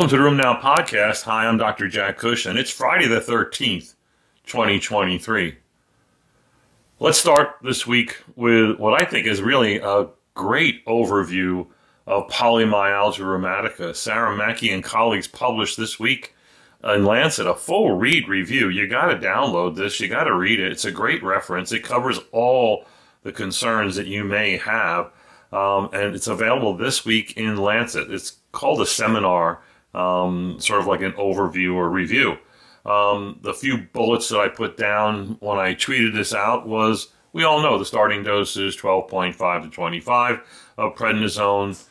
Welcome to the RheumNow podcast. Hi, I'm Dr. Jack Cush, and it's Friday the 13th, 2023. Let's start this week with what I think is really a great overview of polymyalgia rheumatica. Sarah Mackie and colleagues published this week in Lancet a full read review. You got to download this, you got to read it. It's a great reference. It covers all the concerns that you may have. Um, and it's available this week in Lancet. It's called a seminar um, sort of like an overview or review. Um, the few bullets that I put down when I tweeted this out was we all know the starting dose is 12.5 to 25 of prednisone.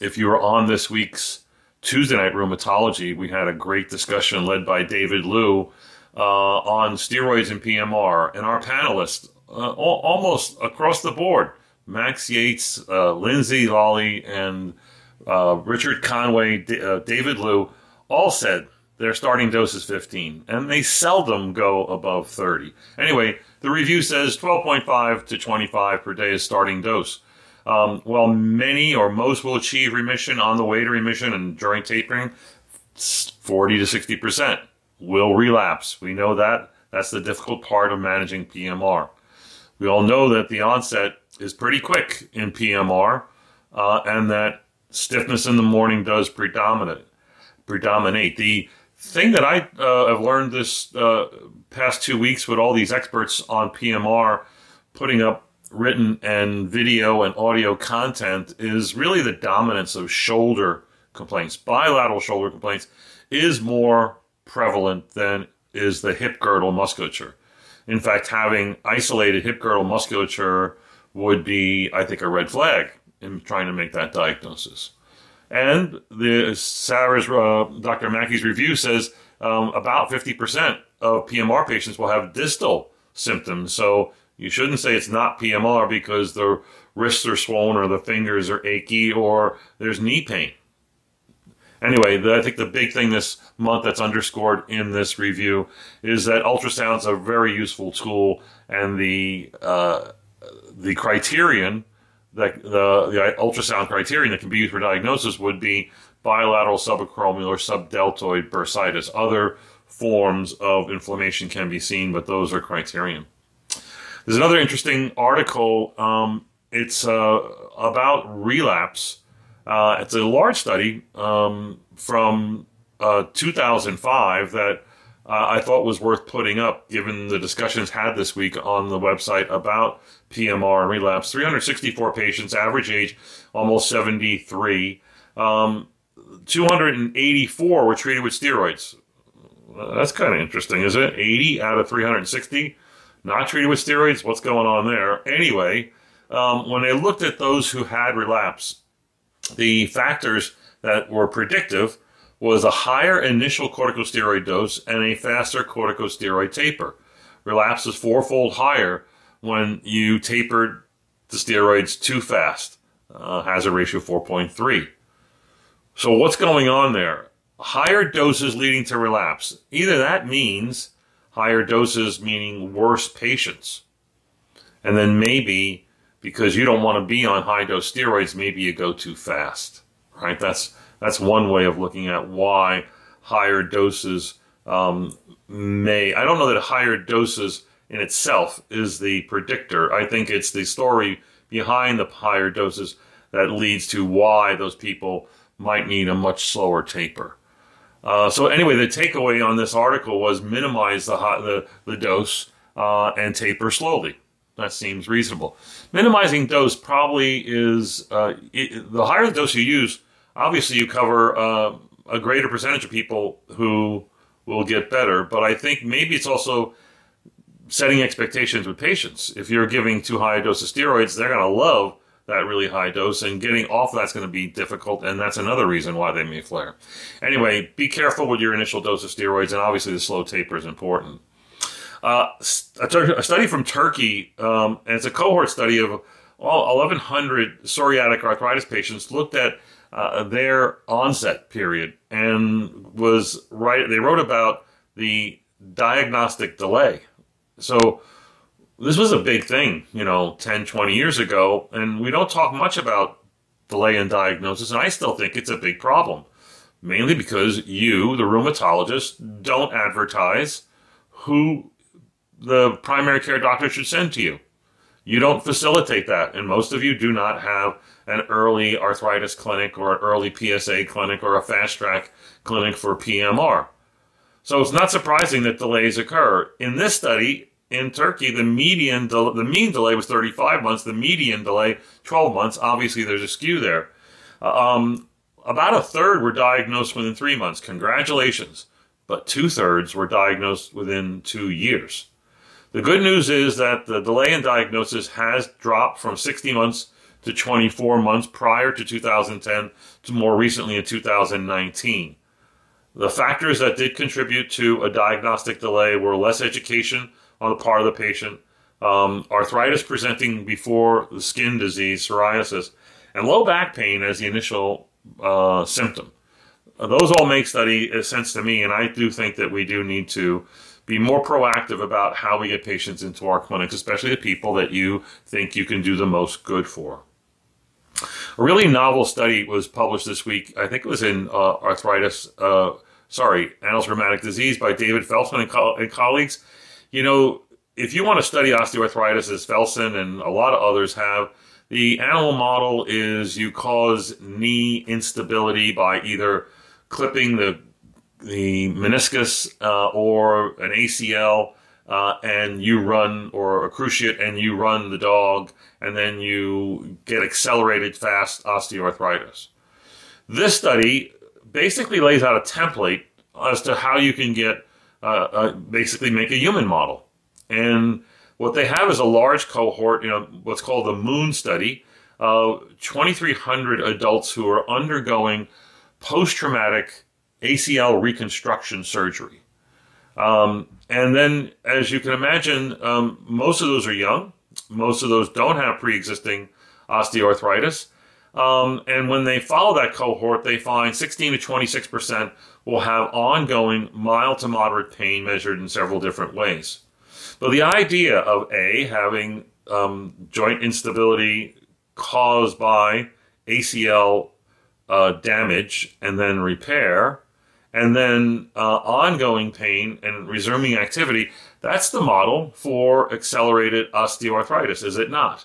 If you were on this week's Tuesday night rheumatology, we had a great discussion led by David Liu uh, on steroids and PMR, and our panelists uh, almost across the board Max Yates, uh, Lindsay Lally, and uh, Richard Conway, D- uh, David Liu, all said their starting dose is 15, and they seldom go above 30. Anyway, the review says 12.5 to 25 per day is starting dose. Um, while many or most will achieve remission on the way to remission and during tapering, 40 to 60 percent will relapse. We know that. That's the difficult part of managing PMR. We all know that the onset is pretty quick in PMR, uh, and that stiffness in the morning does predominate. Predominate. The thing that I uh, have learned this uh, past two weeks with all these experts on PMR putting up written and video and audio content is really the dominance of shoulder complaints. Bilateral shoulder complaints is more prevalent than is the hip girdle musculature. In fact, having isolated hip girdle musculature would be, I think, a red flag in trying to make that diagnosis. And the Sarah's uh, Dr. Mackie's review says um, about 50% of PMR patients will have distal symptoms. So you shouldn't say it's not PMR because the wrists are swollen or the fingers are achy or there's knee pain. Anyway, the, I think the big thing this month that's underscored in this review is that ultrasound's a very useful tool, and the uh, the criterion that the, the ultrasound criterion that can be used for diagnosis would be bilateral subacromial or subdeltoid bursitis. Other forms of inflammation can be seen, but those are criterion. There's another interesting article. Um, it's uh, about relapse. Uh, it's a large study um, from uh, 2005 that uh, I thought was worth putting up given the discussions had this week on the website about PMR and relapse. 364 patients, average age almost 73. Um, 284 were treated with steroids. That's kind of interesting, is it? 80 out of 360 not treated with steroids. What's going on there? Anyway, um, when they looked at those who had relapse, the factors that were predictive was a higher initial corticosteroid dose and a faster corticosteroid taper. Relapse is fourfold higher when you tapered the steroids too fast, uh, hazard ratio 4.3. So what's going on there? Higher doses leading to relapse. Either that means higher doses meaning worse patients. And then maybe because you don't want to be on high dose steroids, maybe you go too fast, right? That's, that's one way of looking at why higher doses um, may, I don't know that higher doses in itself is the predictor. I think it's the story behind the higher doses that leads to why those people might need a much slower taper. Uh, so anyway, the takeaway on this article was minimize the hot, the, the dose uh, and taper slowly. That seems reasonable. Minimizing dose probably is uh, it, the higher the dose you use. Obviously, you cover uh, a greater percentage of people who will get better. But I think maybe it's also setting expectations with patients. If you're giving too high a dose of steroids, they're going to love that really high dose, and getting off that's going to be difficult, and that's another reason why they may flare. Anyway, be careful with your initial dose of steroids, and obviously the slow taper is important. Uh, a, study from Turkey, um, and it's a cohort study of all 1,100 psoriatic arthritis patients, looked at uh, their onset period and was right. They wrote about the diagnostic delay. So this was a big thing, you know, 10, 20 years ago, and we don't talk much about delay in diagnosis, and I still think it's a big problem. mainly because you, the rheumatologist, don't advertise who the primary care doctor should send to you. You don't facilitate that, and most of you do not have an early arthritis clinic or an early PSA clinic or a fast track clinic for PMR. So it's not surprising that delays occur. In this study in Turkey, the median, the mean delay was 35 months, the median delay 12 months. Obviously, there's a skew there. Um, about a third were diagnosed within three months. Congratulations. But two thirds were diagnosed within two years. The good news is that the delay in diagnosis has dropped from 60 months to 24 months prior to 2010 to more recently in 2019. The factors that did contribute to a diagnostic delay were less education on the part of the patient, um, arthritis presenting before the skin disease, psoriasis, and low back pain as the initial uh, symptom. Those all make study sense to me, and I do think that we do need to be more proactive about how we get patients into our clinics, especially the people that you think you can do the most good for. A really novel study was published this week. I think it was in uh, arthritis, uh, sorry, Annals of Rheumatic Disease by David Felson and, co- and, colleagues. You know, if you want to study osteoarthritis, as Felsen and a lot of others have, the animal model is you cause knee instability by either clipping the the meniscus uh, or an ACL, uh, and you run or a cruciate and you run the dog, and then you get accelerated fast osteoarthritis. This study basically lays out a template as to how you can get uh, uh basically make a human model, and what they have is a large cohort, you know, what's called the Moon study, uh, 2,300 adults who are undergoing post-traumatic ACL reconstruction surgery. Um, and then, as you can imagine, um, most of those are young. Most of those don't have pre existing osteoarthritis. Um, and when they follow that cohort, they find 16 to 26% will have ongoing mild to moderate pain measured in several different ways. But the idea of A, having um, joint instability caused by ACL uh, damage and then repair, and then uh, ongoing pain and resuming activity, that's the model for accelerated osteoarthritis, is it not?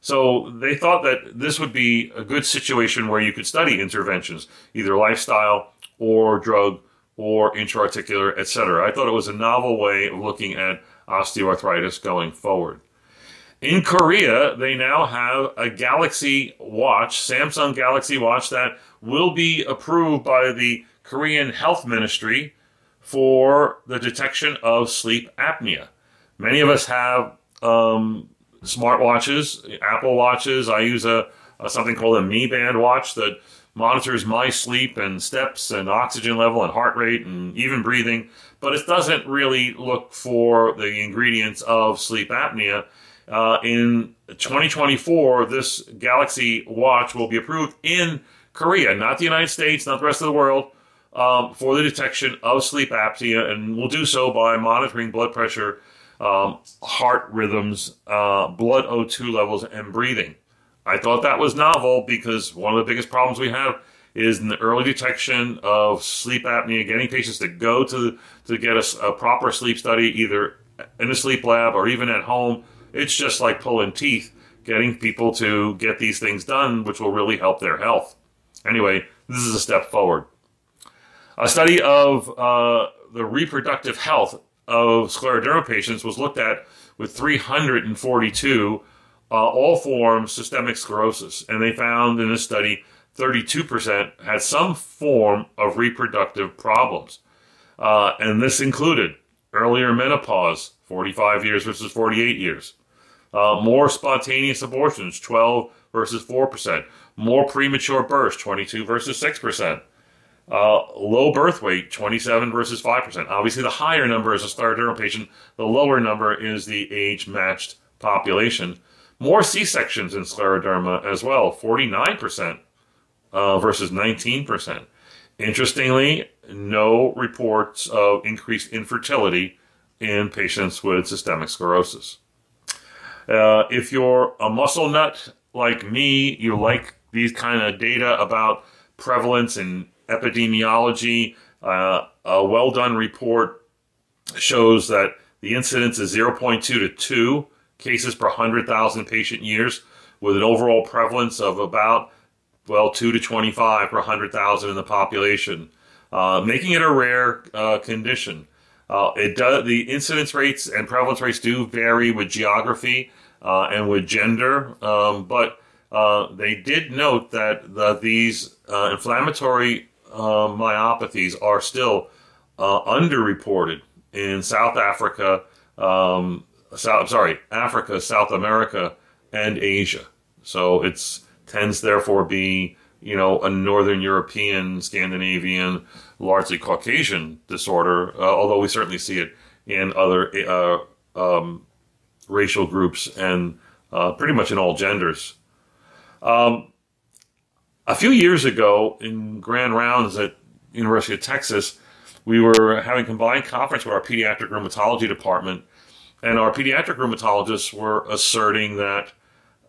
So they thought that this would be a good situation where you could study interventions, either lifestyle or drug or intraarticular, etc. I thought it was a novel way of looking at osteoarthritis going forward. In Korea, they now have a Galaxy watch, Samsung Galaxy watch, that will be approved by the Korean Health Ministry for the detection of sleep apnea. Many of us have um, smartwatches, Apple watches. I use a, a something called a Mi Band watch that monitors my sleep and steps and oxygen level and heart rate and even breathing, but it doesn't really look for the ingredients of sleep apnea. Uh, in 2024, this Galaxy watch will be approved in Korea, not the United States, not the rest of the world, um, for the detection of sleep apnea, and we'll do so by monitoring blood pressure, um, heart rhythms, uh, blood O2 levels, and breathing. I thought that was novel because one of the biggest problems we have is in the early detection of sleep apnea, getting patients to go to to get a, a proper sleep study, either in a sleep lab or even at home. It's just like pulling teeth, getting people to get these things done, which will really help their health. Anyway, this is a step forward. A study of uh, the reproductive health of scleroderma patients was looked at with 342 uh, all forms systemic sclerosis, and they found in this study 32% had some form of reproductive problems. Uh, and this included earlier menopause, 45 years versus 48 years, uh, more spontaneous abortions, 12 versus 4%, more premature births, 22 versus 6%. Uh, low birth weight, 27 versus 5%. Obviously, the higher number is a scleroderma patient. The lower number is the age-matched population. More C-sections in scleroderma as well, 49% uh, versus 19%. Interestingly, no reports of increased infertility in patients with systemic sclerosis. Uh, if you're a muscle nut like me, you like these kind of data about prevalence and epidemiology. Uh, a well done report shows that the incidence is 0.2 to 2 cases per 100,000 patient years, with an overall prevalence of about, well, 2 to 25 per 100,000 in the population, uh, making it a rare uh, condition. Uh, it does, the incidence rates and prevalence rates do vary with geography uh, and with gender, um, but uh, they did note that the, these uh, myopathies are still underreported in South Africa, um, South, sorry, Africa, South America, and Asia. So it tends therefore be you know a Northern European, Scandinavian, largely Caucasian disorder. Uh, although we certainly see it in other uh, um, racial groups and uh, pretty much in all genders. Um, a few years ago, in grand rounds at University of Texas, we were having a combined conference with our pediatric rheumatology department and our pediatric rheumatologists were asserting that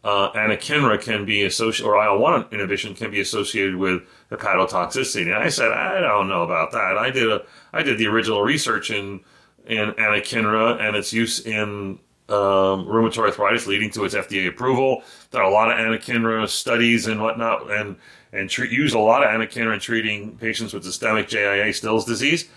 uh, anakinra can be associated, or IL 1 inhibition can be associated with hepatotoxicity. And I said, I don't know about that. I did a, I did the original research in, in anakinra and its use in um, rheumatoid arthritis, leading to its FDA approval. There are a lot of anakinra studies and whatnot, and and treat, use a lot of anakinra in treating patients with systemic JIA Still's disease.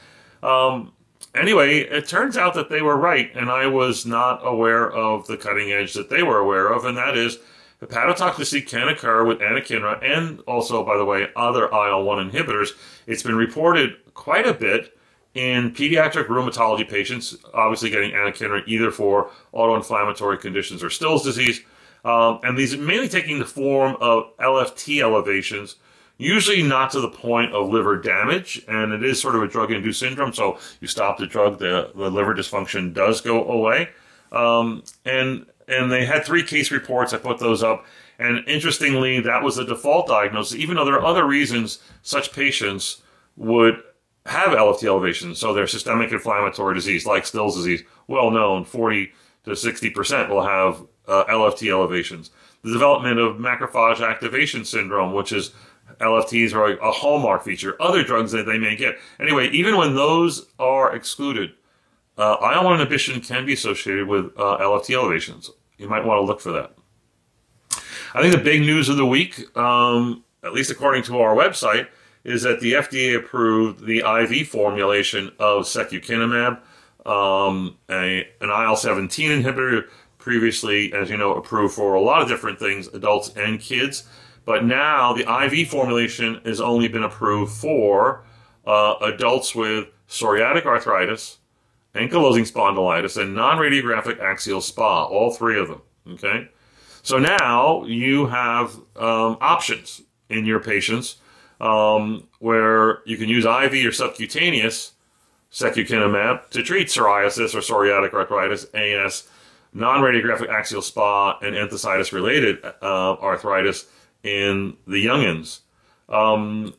Um, anyway, it turns out that they were right, and I was not aware of the cutting edge that they were aware of, and that is hepatotoxicity can occur with anakinra and also, by the way, other IL 1 inhibitors. It's been reported quite a bit in pediatric rheumatology patients, obviously getting anakinra either for autoinflammatory conditions or Still's disease. Um, and these mainly taking the form of LFT elevations usually not to the point of liver damage, and it is sort of a drug-induced syndrome. So you stop the drug, the, the liver dysfunction does go away. Um, and and they had three case reports. I put those up, and interestingly, that was the default diagnosis. Even though there are other reasons such patients would have LFT elevations, so their systemic inflammatory disease, like Still's disease, well known, 40 to 60 percent will have uh, LFT elevations. The development of macrophage activation syndrome, which is LFTs are a hallmark feature. Other drugs that they may get. Anyway, even when those are excluded, uh, IL-1 inhibition can be associated with uh, LFT elevations. You might want to look for that. I think the big news of the week, um, at least according to our website, is that the FDA approved the IV formulation of secukinumab, um, a, an IL-17 inhibitor, previously, as you know, approved for a lot of different things, adults and kids. But now the IV formulation has only been approved for uh, adults with psoriatic arthritis, ankylosing spondylitis, and non-radiographic axial SpA, all three of them. Okay, so now you have um, options in your patients um, where you can use IV or subcutaneous secukinumab to treat psoriasis or psoriatic arthritis, AS, non-radiographic axial SpA, and enthesitis-related uh, arthritis in the youngins. Um,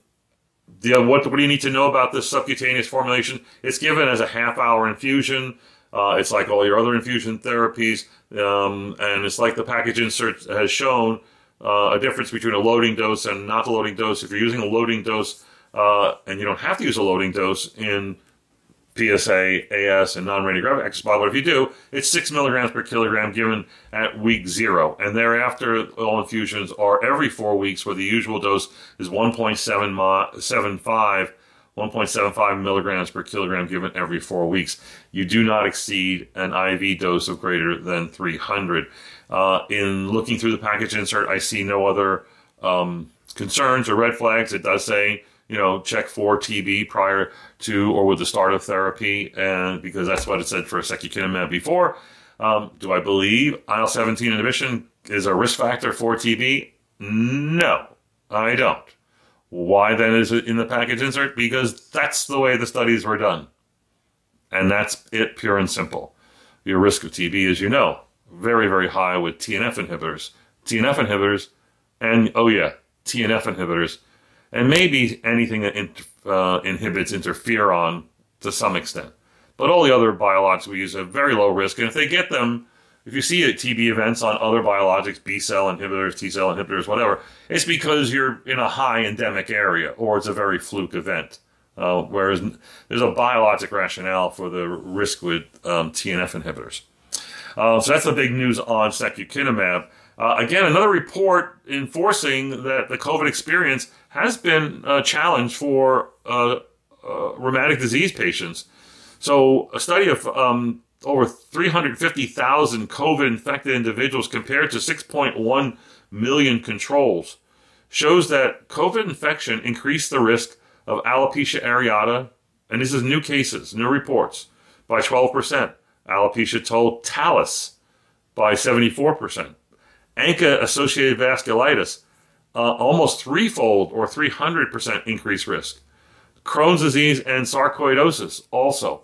the, what, what do you need to know about this subcutaneous formulation? It's given as a half hour infusion. Uh, it's like all your other infusion therapies, um, and it's like the package insert has shown uh, a difference between a loading dose and not a loading dose. If you're using a loading dose, uh, and you don't have to use a loading dose in PSA, AS, and non-radiographic exercise. But if you do, it's six milligrams per kilogram given at week zero, and thereafter all infusions are every four weeks, where the usual dose is 1.75 1.75 milligrams per kilogram given every four weeks. You do not exceed an IV dose of greater than 300. Uh, in looking through the package insert, I see no other um, concerns or red flags. It does say you know, check for TB prior to or with the start of therapy, and because that's what it said for secukinumab before. Um, do I believe IL 17 inhibition is a risk factor for TB? No, I don't. Why then is it in the package insert? Because that's the way the studies were done. And that's it, pure and simple. Your risk of TB, as you know, very, very high with TNF inhibitors. TNF inhibitors, and oh yeah, TNF inhibitors and maybe anything that uh, inhibits interferon to some extent. But all the other biologics we use have very low risk, and if they get them if you see TB events on other biologics, B cell inhibitors, T cell inhibitors, whatever, it's because you're in a high endemic area or it's a very fluke event. Uh, whereas there's a biologic rationale for the risk with um, TNF inhibitors. Uh, so that's the big news on secukinumab. Uh, again, another report enforcing that the COVID experience has been a challenge for uh, uh, rheumatic disease patients. So, a study of um, over 350,000 COVID infected individuals compared to 6.1 million controls shows that COVID infection increased the risk of alopecia areata, and this is new cases, new reports, by 12%. Alopecia totalis by 74%. ANCA associated vasculitis, uh, almost threefold or 300% increased risk. Crohn's disease and sarcoidosis also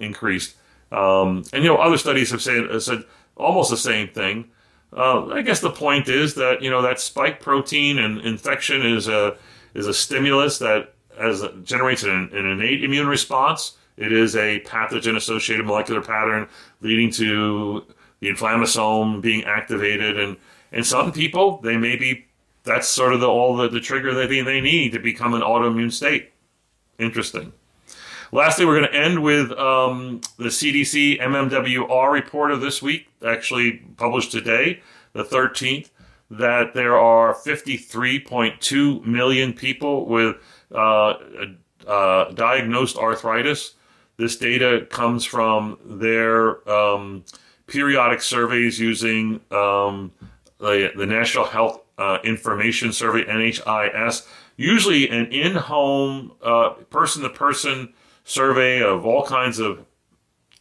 increased. Um, and, you know, other studies have said, said almost the same thing. Uh, I guess the point is that, you know, that spike protein and infection is a, is a stimulus that as generates an, an innate immune response. It is a pathogen associated molecular pattern leading to the inflammasome being activated. And, and some people, they may be, that's sort of the, all the, the trigger that they, they need to become an autoimmune state. Interesting. Lastly, we're going to end with um, the CDC MMWR report of this week, actually published today, the 13th, that there are 53.2 million people with uh, uh, diagnosed arthritis. This data comes from their um, periodic surveys using um, the, the National Health uh, Information Survey, NHIS, usually an in home, person to person survey of all kinds of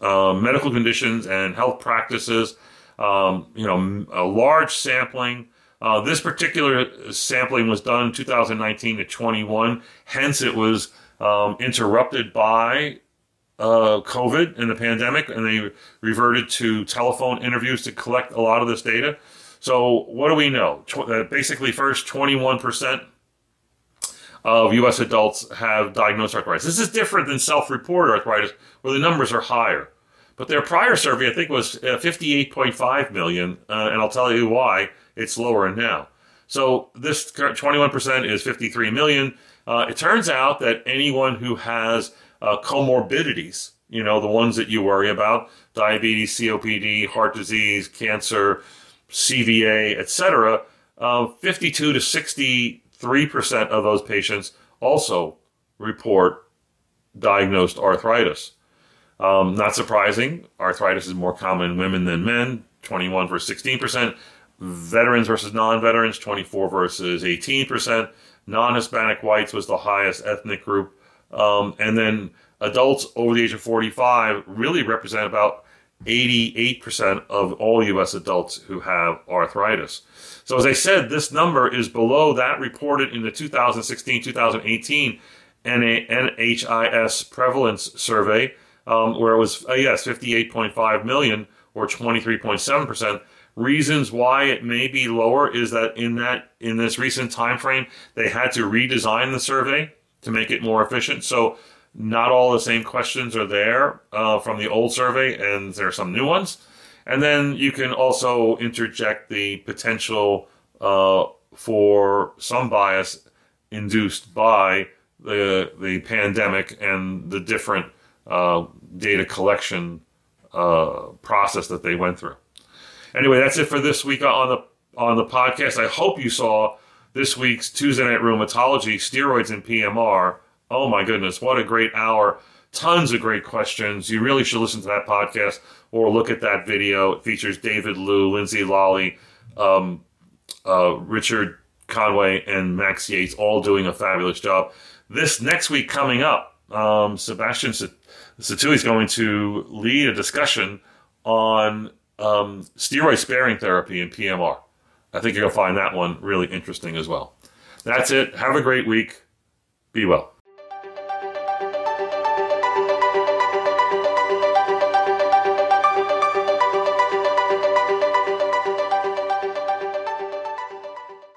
uh, medical conditions and health practices. Um, you know, a large sampling uh, this particular sampling was done 2019 to 21, hence it was um, interrupted by uh, COVID and the pandemic, and they reverted to telephone interviews to collect a lot of this data. So, what do we know? Tw- uh, basically, first, 21% of U.S. adults have diagnosed arthritis. This is different than self reported arthritis, where the numbers are higher. But their prior survey, I think, was uh, 58.5 million, uh, and I'll tell you why it's lower now. So this 21% is 53 million. Uh, it turns out that anyone who has uh, comorbidities, you know, the ones that you worry about, diabetes, COPD, heart disease, cancer, CVA, etc., uh, 52 to 63% of those patients also report diagnosed arthritis. Um, not surprising, arthritis is more common in women than men, 21 versus 16% veterans versus non-veterans 24 versus 18% non-hispanic whites was the highest ethnic group. Um, and then adults over the age of 45 really represent about 88% of all us adults who have arthritis. So as i said this number is below that reported in the 2016-2018 nhis prevalence survey um, where it was uh, yes 58.5 million or 23.7% reasons why it may be lower is that in that in this recent time frame they had to redesign the survey to make it more efficient. So not all the same questions are there uh, from the old survey and there are some new ones and then you can also interject the potential uh, for some bias induced by the the pandemic and the different uh, data collection uh, process that they went through Anyway, that's it for this week on the on the podcast. I hope you saw this week's Tuesday Night Rheumatology, Steroids and PMR. Oh my goodness, what a great hour. Tons of great questions. You really should listen to that podcast or look at that video. It features David Liu, Lindsay Lally, um, uh, Richard Conway, and Max Yates all doing a fabulous job. This next week coming up, um, Sebastian Sattui is going to lead a discussion on um, steroid sparing therapy in PMR. I think you're going to find that one really interesting as well. That's it. Have a great week. Be well.